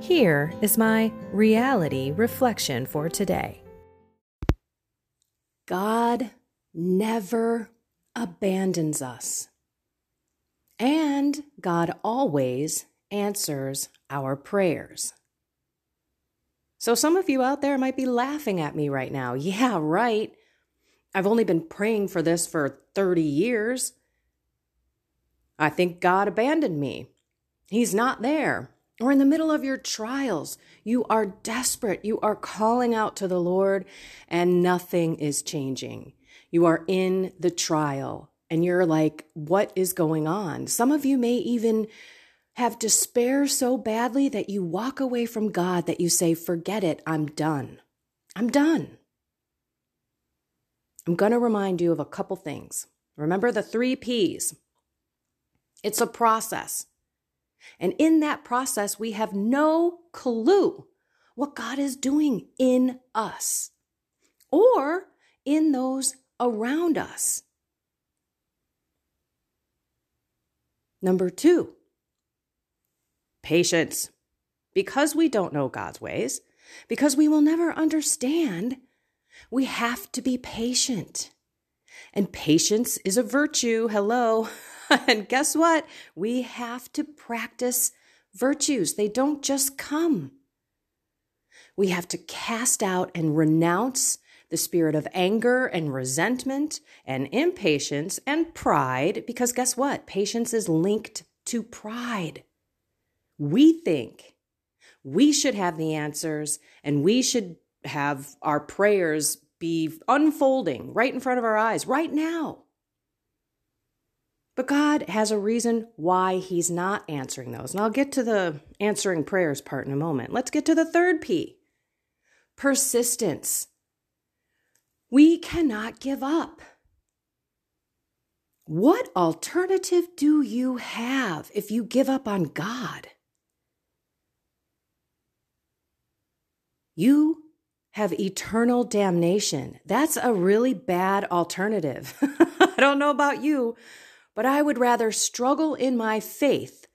Here is my reality reflection for today God never abandons us, and God always answers our prayers. So, some of you out there might be laughing at me right now. Yeah, right. I've only been praying for this for 30 years. I think God abandoned me. He's not there or in the middle of your trials, you are desperate. You are calling out to the Lord and nothing is changing. You are in the trial and you're like, what is going on? Some of you may even have despair so badly that you walk away from God that you say, forget it, I'm done. I'm done. I'm going to remind you of a couple things. Remember the three P's. It's a process. And in that process, we have no clue what God is doing in us or in those around us. Number two, patience. Because we don't know God's ways, because we will never understand, we have to be patient. And patience is a virtue. Hello. and guess what? We have to practice virtues, they don't just come. We have to cast out and renounce the spirit of anger and resentment and impatience and pride, because guess what? Patience is linked to pride. We think we should have the answers and we should have our prayers be unfolding right in front of our eyes right now. But God has a reason why He's not answering those. And I'll get to the answering prayers part in a moment. Let's get to the third P persistence. We cannot give up. What alternative do you have if you give up on God? You have eternal damnation. That's a really bad alternative. I don't know about you, but I would rather struggle in my faith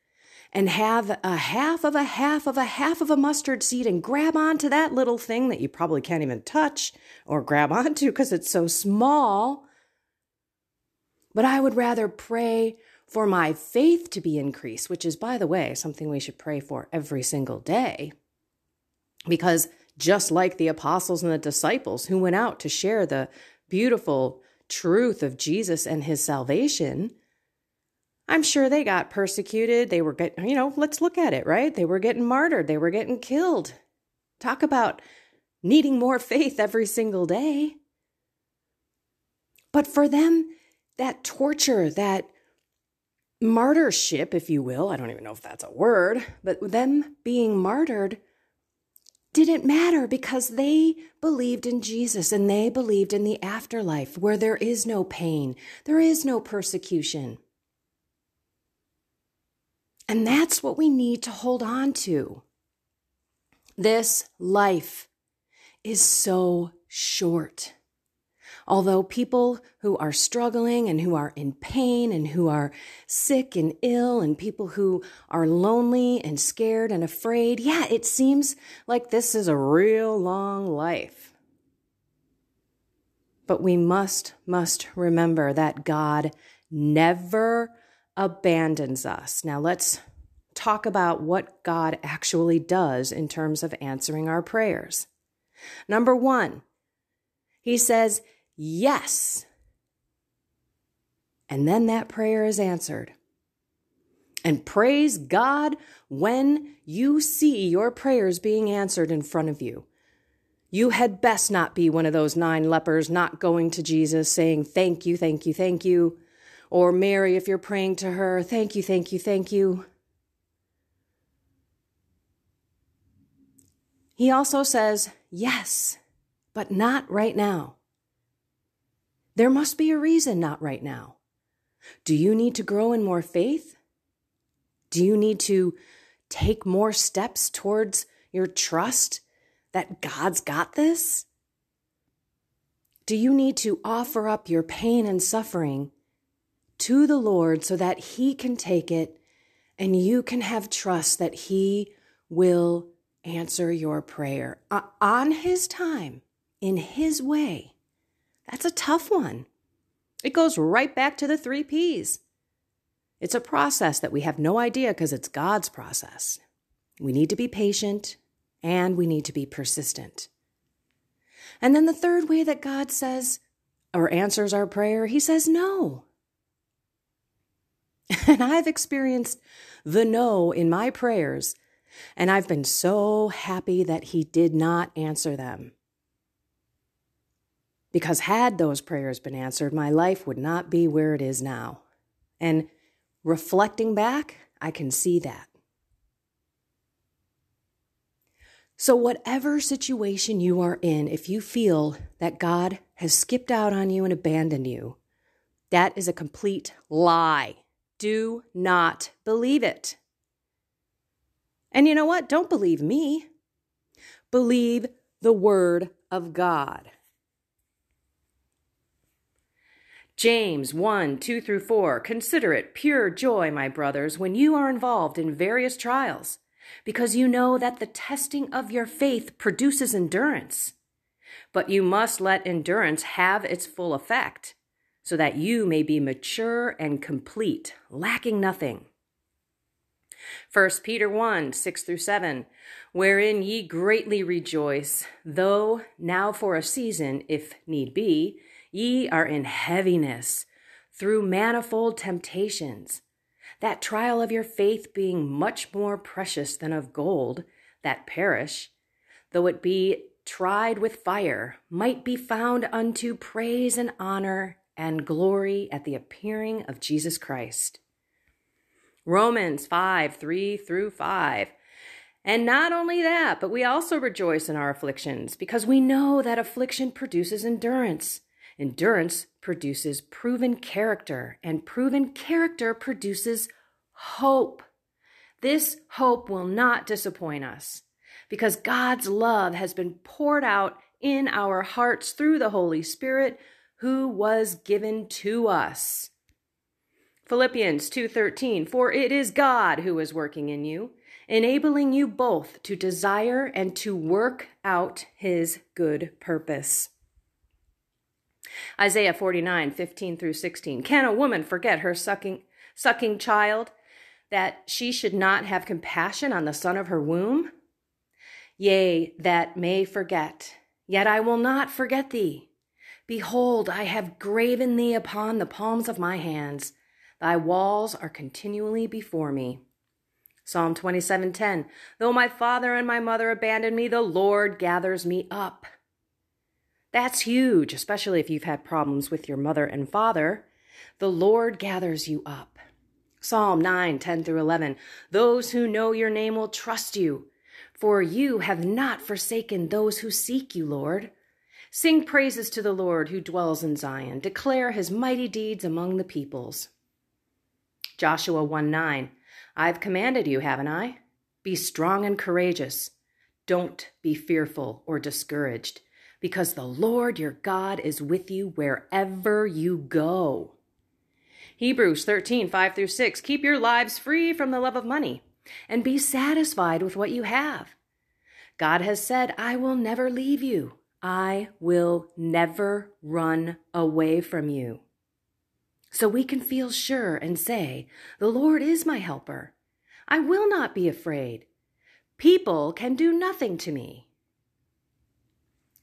and have a half of a half of a half of a mustard seed and grab onto that little thing that you probably can't even touch or grab onto because it's so small. But I would rather pray for my faith to be increased, which is, by the way, something we should pray for every single day. Because just like the apostles and the disciples who went out to share the beautiful truth of Jesus and his salvation, I'm sure they got persecuted. They were getting, you know, let's look at it, right? They were getting martyred, they were getting killed. Talk about needing more faith every single day. But for them, that torture, that martyrship, if you will, I don't even know if that's a word, but them being martyred didn't matter because they believed in Jesus and they believed in the afterlife where there is no pain, there is no persecution. And that's what we need to hold on to. This life is so short. Although people who are struggling and who are in pain and who are sick and ill and people who are lonely and scared and afraid, yeah, it seems like this is a real long life. But we must, must remember that God never abandons us. Now let's talk about what God actually does in terms of answering our prayers. Number one, He says, Yes. And then that prayer is answered. And praise God when you see your prayers being answered in front of you. You had best not be one of those nine lepers not going to Jesus saying, Thank you, thank you, thank you. Or Mary, if you're praying to her, Thank you, thank you, thank you. He also says, Yes, but not right now. There must be a reason not right now. Do you need to grow in more faith? Do you need to take more steps towards your trust that God's got this? Do you need to offer up your pain and suffering to the Lord so that He can take it and you can have trust that He will answer your prayer uh, on His time, in His way? That's a tough one. It goes right back to the three P's it's a process that we have no idea because it's God's process. We need to be patient and we need to be persistent. And then the third way that God says or answers our prayer, He says no. And I've experienced the no in my prayers, and I've been so happy that He did not answer them. Because had those prayers been answered, my life would not be where it is now. And Reflecting back, I can see that. So, whatever situation you are in, if you feel that God has skipped out on you and abandoned you, that is a complete lie. Do not believe it. And you know what? Don't believe me. Believe the Word of God. James 1 2 through 4. Consider it pure joy, my brothers, when you are involved in various trials, because you know that the testing of your faith produces endurance. But you must let endurance have its full effect, so that you may be mature and complete, lacking nothing. 1 Peter 1 6 through 7, wherein ye greatly rejoice, though now for a season, if need be, Ye are in heaviness through manifold temptations, that trial of your faith being much more precious than of gold that perish, though it be tried with fire, might be found unto praise and honor and glory at the appearing of Jesus Christ. Romans 5 3 through 5. And not only that, but we also rejoice in our afflictions, because we know that affliction produces endurance Endurance produces proven character, and proven character produces hope. This hope will not disappoint us because God's love has been poured out in our hearts through the Holy Spirit who was given to us. Philippians 2:13 For it is God who is working in you enabling you both to desire and to work out his good purpose. Isaiah 49:15 through 16. Can a woman forget her sucking, sucking child, that she should not have compassion on the son of her womb? Yea, that may forget, yet I will not forget thee. Behold, I have graven thee upon the palms of my hands. Thy walls are continually before me. Psalm 27:10 Though my father and my mother abandon me, the Lord gathers me up. That's huge, especially if you've had problems with your mother and father. The Lord gathers you up. Psalm 9, 10 through 11. Those who know your name will trust you, for you have not forsaken those who seek you, Lord. Sing praises to the Lord who dwells in Zion. Declare his mighty deeds among the peoples. Joshua 1 9. I've commanded you, haven't I? Be strong and courageous. Don't be fearful or discouraged because the Lord your God is with you wherever you go. Hebrews 13, 5 through 6. Keep your lives free from the love of money and be satisfied with what you have. God has said, I will never leave you. I will never run away from you. So we can feel sure and say, The Lord is my helper. I will not be afraid. People can do nothing to me.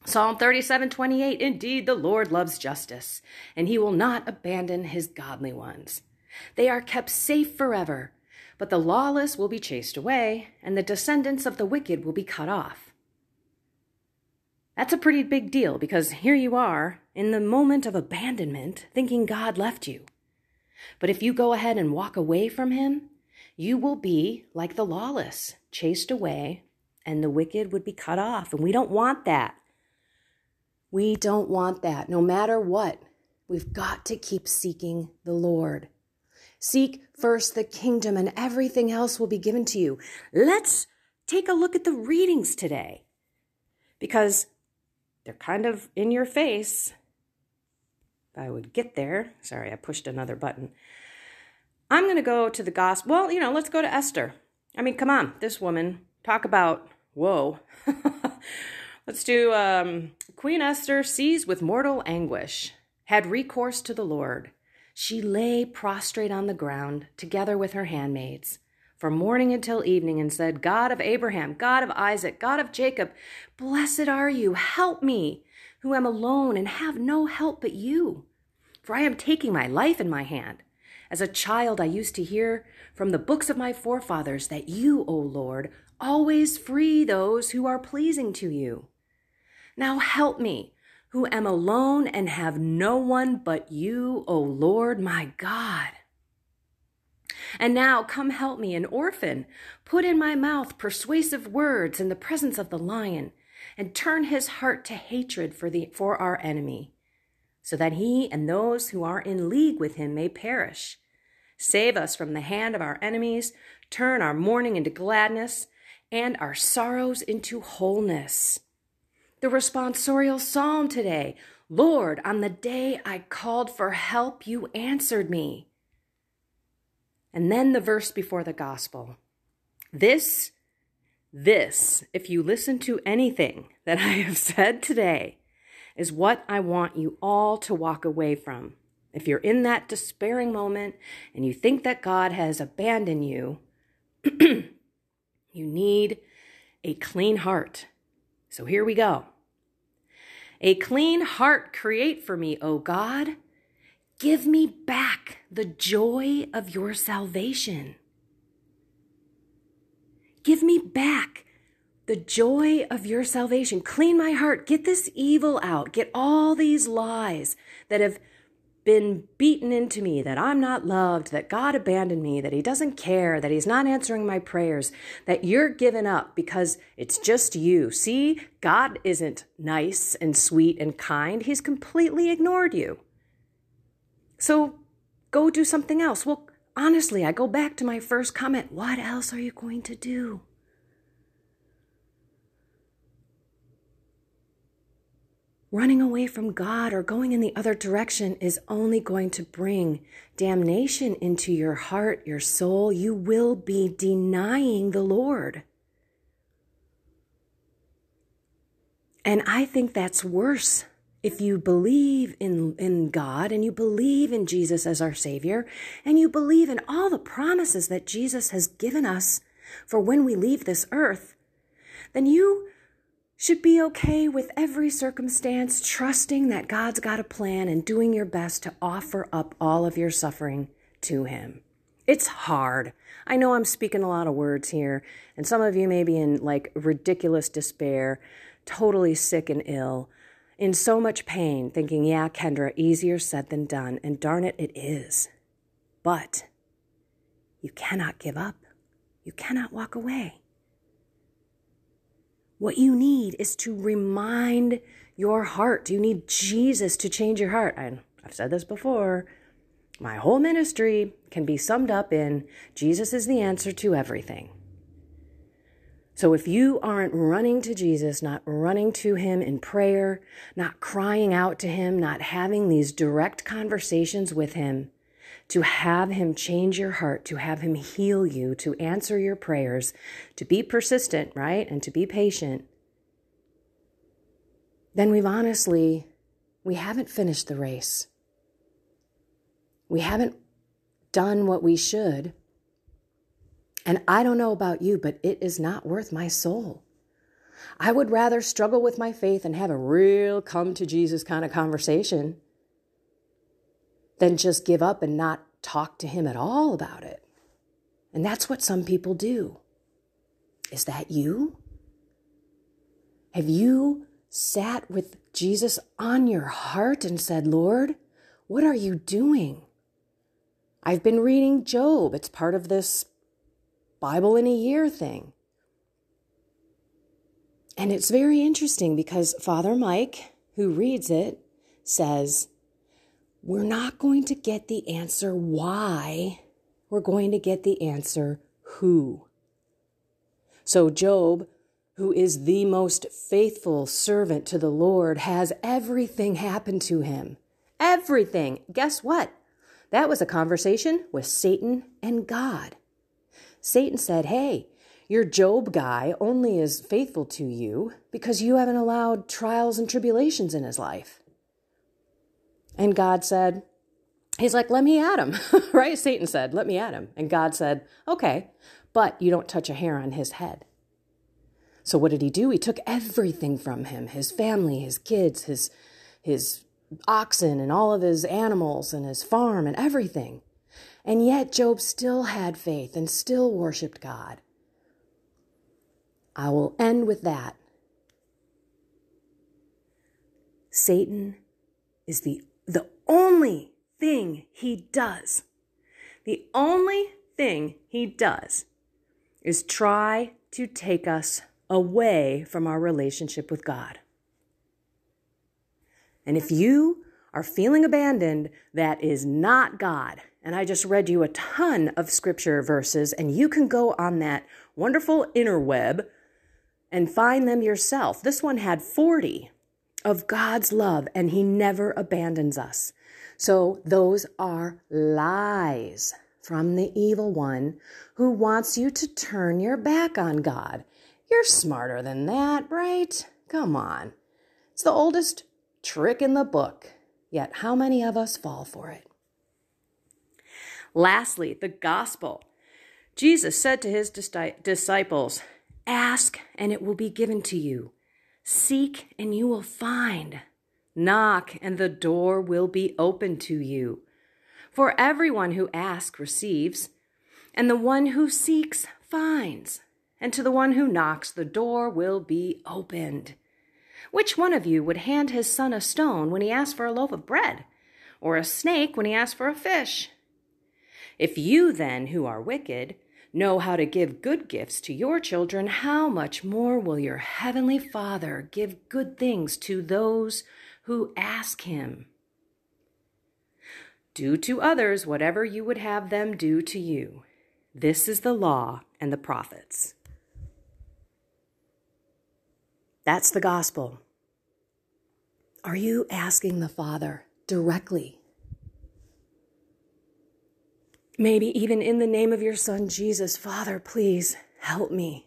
Psalm 37 28 Indeed, the Lord loves justice, and he will not abandon his godly ones. They are kept safe forever, but the lawless will be chased away, and the descendants of the wicked will be cut off. That's a pretty big deal because here you are in the moment of abandonment, thinking God left you. But if you go ahead and walk away from him, you will be like the lawless, chased away, and the wicked would be cut off. And we don't want that. We don't want that. No matter what, we've got to keep seeking the Lord. Seek first the kingdom, and everything else will be given to you. Let's take a look at the readings today because they're kind of in your face. I would get there, sorry, I pushed another button. I'm going to go to the gospel. Well, you know, let's go to Esther. I mean, come on, this woman, talk about, whoa. let's do um, Queen Esther sees with mortal anguish, had recourse to the Lord. She lay prostrate on the ground, together with her handmaids, from morning until evening, and said, God of Abraham, God of Isaac, God of Jacob, blessed are you, help me, who am alone and have no help but you. For I am taking my life in my hand. As a child, I used to hear from the books of my forefathers that you, O Lord, always free those who are pleasing to you. Now help me, who am alone and have no one but you, O Lord my God. And now come help me, an orphan, put in my mouth persuasive words in the presence of the lion, and turn his heart to hatred for, the, for our enemy so that he and those who are in league with him may perish. Save us from the hand of our enemies, turn our mourning into gladness, and our sorrows into wholeness. The responsorial psalm today Lord, on the day I called for help, you answered me. And then the verse before the gospel. This, this, if you listen to anything that I have said today, is what I want you all to walk away from. If you're in that despairing moment and you think that God has abandoned you, you need a clean heart. So here we go. A clean heart create for me, O God. Give me back the joy of your salvation. Give me back the joy of your salvation. Clean my heart. Get this evil out. Get all these lies that have been beaten into me that I'm not loved, that God abandoned me, that He doesn't care, that He's not answering my prayers, that you're given up because it's just you. See, God isn't nice and sweet and kind, He's completely ignored you. So go do something else. Well, honestly, I go back to my first comment what else are you going to do? running away from God or going in the other direction is only going to bring damnation into your heart, your soul. You will be denying the Lord. And I think that's worse. If you believe in, in God and you believe in Jesus as our Savior and you believe in all the promises that Jesus has given us for when we leave this earth, then you should be okay with every circumstance, trusting that God's got a plan and doing your best to offer up all of your suffering to Him. It's hard. I know I'm speaking a lot of words here, and some of you may be in like ridiculous despair, totally sick and ill, in so much pain, thinking, yeah, Kendra, easier said than done. And darn it, it is. But you cannot give up, you cannot walk away. What you need is to remind your heart. You need Jesus to change your heart. And I've said this before. My whole ministry can be summed up in Jesus is the answer to everything. So if you aren't running to Jesus, not running to him in prayer, not crying out to him, not having these direct conversations with him, to have Him change your heart, to have Him heal you, to answer your prayers, to be persistent, right? And to be patient, then we've honestly, we haven't finished the race. We haven't done what we should. And I don't know about you, but it is not worth my soul. I would rather struggle with my faith and have a real come to Jesus kind of conversation than just give up and not talk to Him at all about it. And that's what some people do. Is that you? Have you sat with Jesus on your heart and said, Lord, what are you doing? I've been reading Job. It's part of this Bible in a year thing. And it's very interesting because Father Mike, who reads it, says, We're not going to get the answer why, we're going to get the answer who. So, Job, who is the most faithful servant to the Lord, has everything happen to him. Everything. Guess what? That was a conversation with Satan and God. Satan said, Hey, your Job guy only is faithful to you because you haven't allowed trials and tribulations in his life. And God said, He's like, let me at him, right? Satan said, let me at him. And God said, okay, but you don't touch a hair on his head. So what did he do? He took everything from him his family, his kids, his, his oxen, and all of his animals, and his farm, and everything. And yet Job still had faith and still worshiped God. I will end with that. Satan is the, the only thing he does, the only thing he does is try to take us away from our relationship with God. And if you are feeling abandoned, that is not God. And I just read you a ton of scripture verses, and you can go on that wonderful interweb and find them yourself. This one had 40 of God's love, and He never abandons us. So those are lies from the evil one who wants you to turn your back on God. You're smarter than that, right? Come on. It's the oldest trick in the book, yet how many of us fall for it? Lastly, the gospel. Jesus said to his disciples, Ask, and it will be given to you. Seek, and you will find. Knock, and the door will be opened to you. For everyone who asks receives, and the one who seeks finds, and to the one who knocks the door will be opened. Which one of you would hand his son a stone when he asks for a loaf of bread, or a snake when he asks for a fish? If you then, who are wicked, know how to give good gifts to your children, how much more will your heavenly Father give good things to those who ask him? Do to others whatever you would have them do to you. This is the law and the prophets. That's the gospel. Are you asking the Father directly Maybe even in the name of your Son, Jesus, Father, please help me.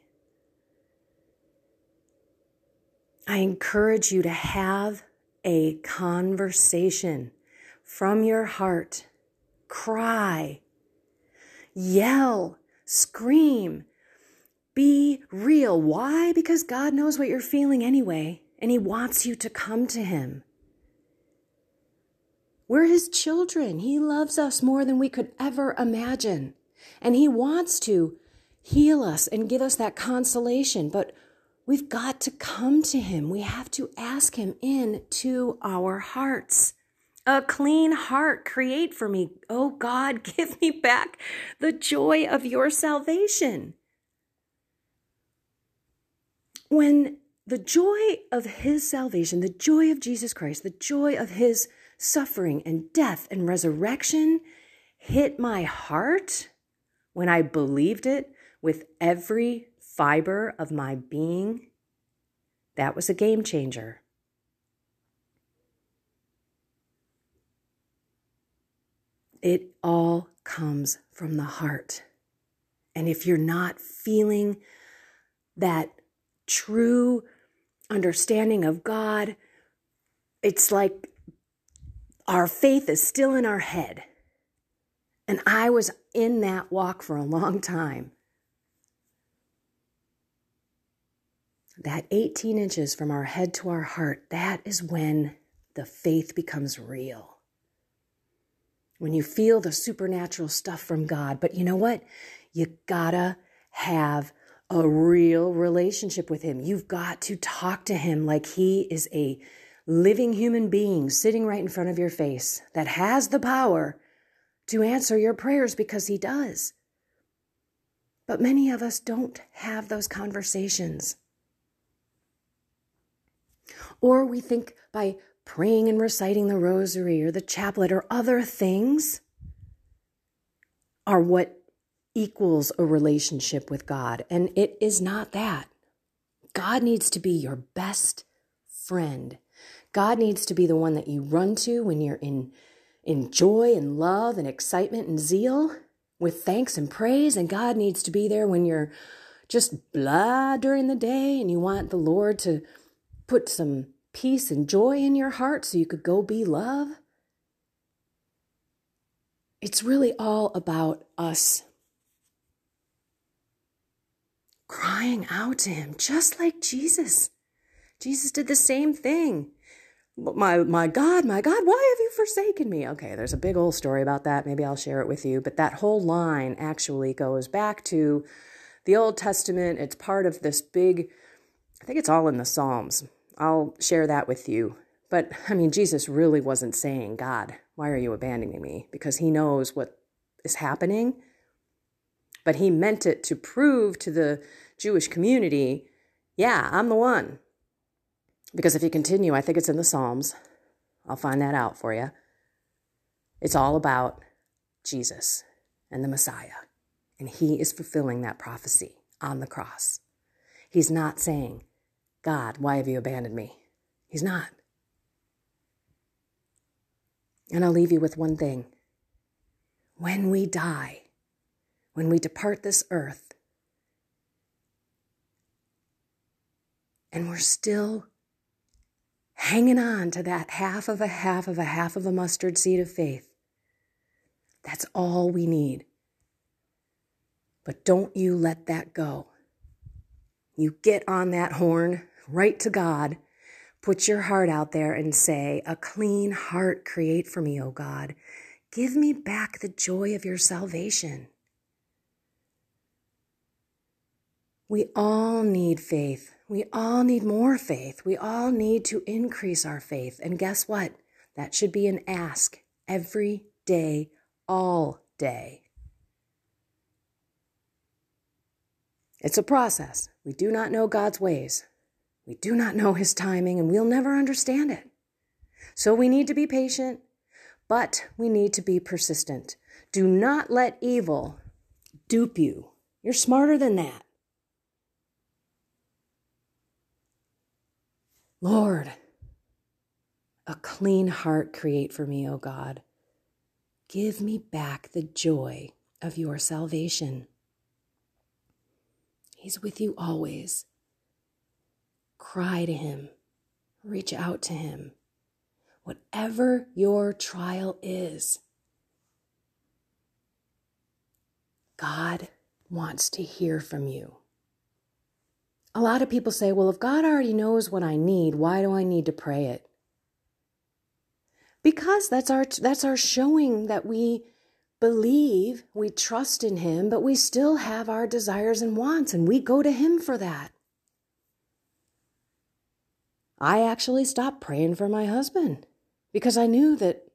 I encourage you to have a conversation from your heart. Cry, yell, scream, be real. Why? Because God knows what you're feeling anyway, and He wants you to come to Him. We're His children. He loves us more than we could ever imagine. And He wants to heal us and give us that consolation. But we've got to come to Him. We have to ask Him into our hearts. A clean heart create for me. Oh God, give me back the joy of your salvation. When the joy of his salvation, the joy of Jesus Christ, the joy of his suffering and death and resurrection hit my heart when I believed it with every fiber of my being, that was a game changer. It all comes from the heart. And if you're not feeling that true understanding of God, it's like our faith is still in our head. And I was in that walk for a long time. that 18 inches from our head to our heart, that is when the faith becomes real. When you feel the supernatural stuff from God. But you know what? You gotta have a real relationship with Him. You've got to talk to Him like He is a living human being sitting right in front of your face that has the power to answer your prayers because He does. But many of us don't have those conversations. Or we think by praying and reciting the rosary or the chaplet or other things are what equals a relationship with God. And it is not that. God needs to be your best friend. God needs to be the one that you run to when you're in, in joy and love and excitement and zeal with thanks and praise. And God needs to be there when you're just blah during the day and you want the Lord to put some peace and joy in your heart so you could go be love. It's really all about us crying out to him, just like Jesus. Jesus did the same thing. My, my God, my God, why have you forsaken me? Okay, there's a big old story about that. Maybe I'll share it with you. But that whole line actually goes back to the Old Testament. It's part of this big, I think it's all in the Psalms. I'll share that with you. But I mean, Jesus really wasn't saying, God, why are you abandoning me? Because he knows what is happening. But he meant it to prove to the Jewish community, yeah, I'm the one. Because if you continue, I think it's in the Psalms. I'll find that out for you. It's all about Jesus and the Messiah. And he is fulfilling that prophecy on the cross. He's not saying, God, why have you abandoned me? He's not. And I'll leave you with one thing. When we die, when we depart this earth, and we're still hanging on to that half of a half of a half of a mustard seed of faith, that's all we need. But don't you let that go. You get on that horn right to God. Put your heart out there and say, A clean heart create for me, O God. Give me back the joy of your salvation. We all need faith. We all need more faith. We all need to increase our faith. And guess what? That should be an ask every day, all day. It's a process. We do not know God's ways. We do not know his timing and we'll never understand it. So we need to be patient, but we need to be persistent. Do not let evil dupe you. You're smarter than that. Lord, a clean heart create for me, O God. Give me back the joy of your salvation. He's with you always. Cry to Him, reach out to Him. Whatever your trial is, God wants to hear from you. A lot of people say, well, if God already knows what I need, why do I need to pray it? Because that's our that's our showing that we believe, we trust in him, but we still have our desires and wants and we go to him for that. I actually stopped praying for my husband because I knew that,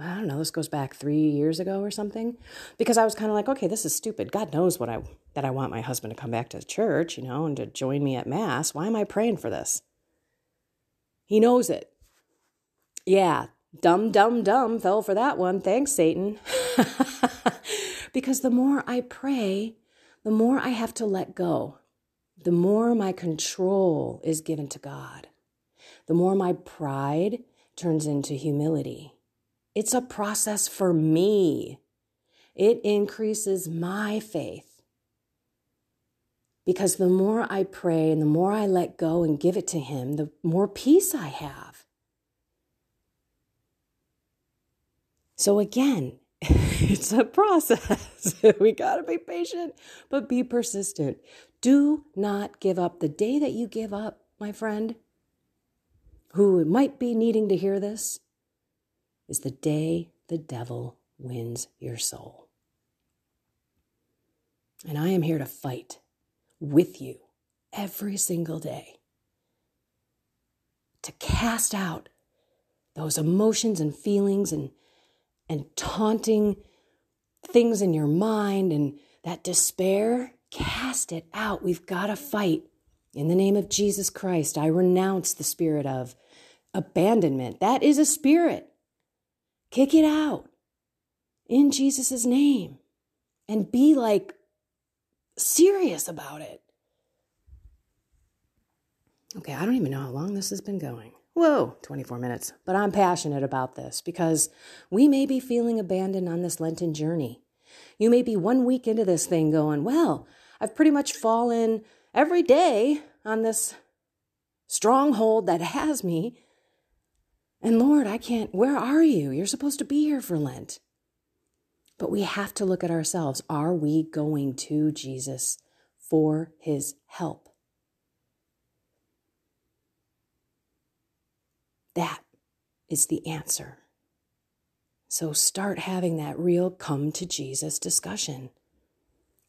I don't know, this goes back three years ago or something, because I was kind of like, okay, this is stupid. God knows what I, that I want my husband to come back to church, you know, and to join me at mass. Why am I praying for this? He knows it. Yeah, dumb, dumb, dumb fell for that one. Thanks, Satan. because the more I pray, the more I have to let go, the more my control is given to God the more my pride turns into humility. It's a process for me. It increases my faith. Because the more I pray and the more I let go and give it to Him, the more peace I have. So again, it's a process. we got to be patient, but be persistent. Do not give up. The day that you give up, my friend, who might be needing to hear this, is the day the devil wins your soul. And I am here to fight with you every single day to cast out those emotions and feelings and, and taunting things in your mind and that despair. Cast it out. We've got to fight. In the name of Jesus Christ, I renounce the spirit of abandonment. That is a spirit. Kick it out in Jesus' name and be like serious about it. Okay, I don't even know how long this has been going. Whoa, 24 minutes. But I'm passionate about this because we may be feeling abandoned on this Lenten journey. You may be one week into this thing going, well, I've pretty much fallen every day on this stronghold that has me. And Lord, I can't, where are you? You're supposed to be here for Lent. But we have to look at ourselves. Are we going to Jesus for his help? That is the answer. So start having that real come to Jesus discussion,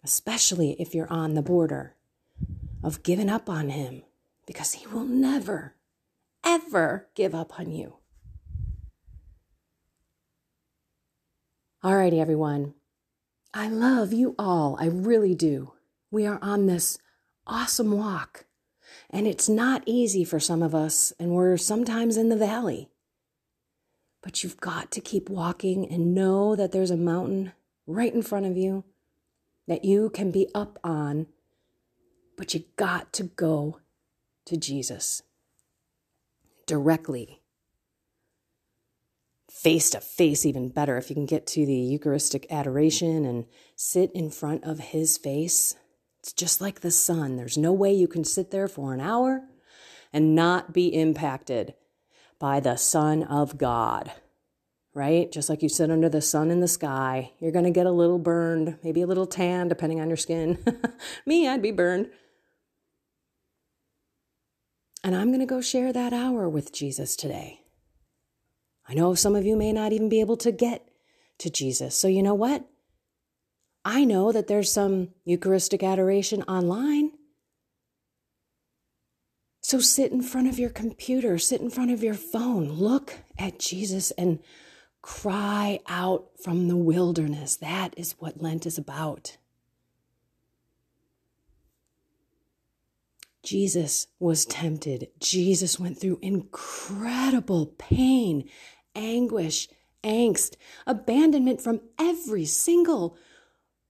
especially if you're on the border of giving up on him, because he will never, ever give up on you. Alrighty, everyone. I love you all. I really do. We are on this awesome walk. And it's not easy for some of us, and we're sometimes in the valley. But you've got to keep walking and know that there's a mountain right in front of you that you can be up on, but you got to go to Jesus directly face to face, even better. If you can get to the Eucharistic adoration and sit in front of his face, it's just like the sun. There's no way you can sit there for an hour and not be impacted by the Son of God, right? Just like you sit under the sun in the sky, you're going to get a little burned, maybe a little tan, depending on your skin. Me, I'd be burned. And I'm going to go share that hour with Jesus today. I know some of you may not even be able to get to Jesus. So, you know what? I know that there's some Eucharistic adoration online. So sit in front of your computer, sit in front of your phone, look at Jesus and cry out from the wilderness. That is what Lent is about. Jesus was tempted. Jesus went through incredible pain anguish, angst, abandonment from every single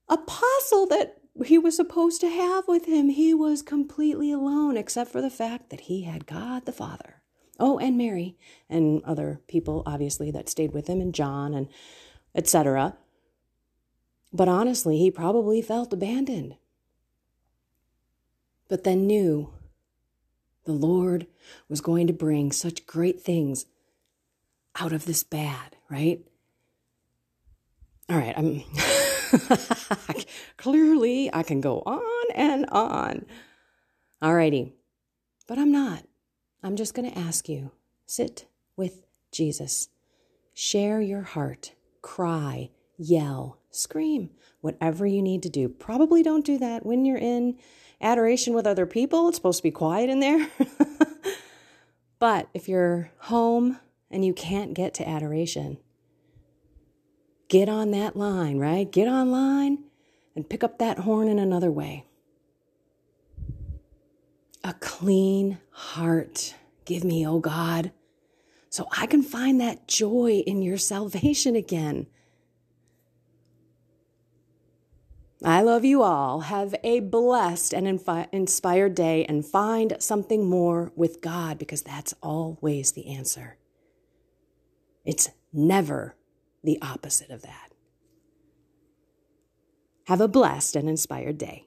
apostle that he was supposed to have with him. He was completely alone, except for the fact that he had God the Father. Oh, and Mary and other people, obviously, that stayed with him, and John and etc. But honestly, he probably felt abandoned. But then knew the Lord was going to bring such great things out of this bad, right? All right, I'm clearly I can go on and on. All righty, but I'm not. I'm just going to ask you sit with Jesus, share your heart, cry, yell, scream, whatever you need to do. Probably don't do that when you're in adoration with other people. It's supposed to be quiet in there. but if you're home, and you can't get to adoration. Get on that line, right? Get online and pick up that horn in another way. A clean heart give me, oh God, so I can find that joy in your salvation again. I love you all. Have a blessed and inspired day and find something more with God because that's always the answer. It's never the opposite of that. Have a blessed and inspired day.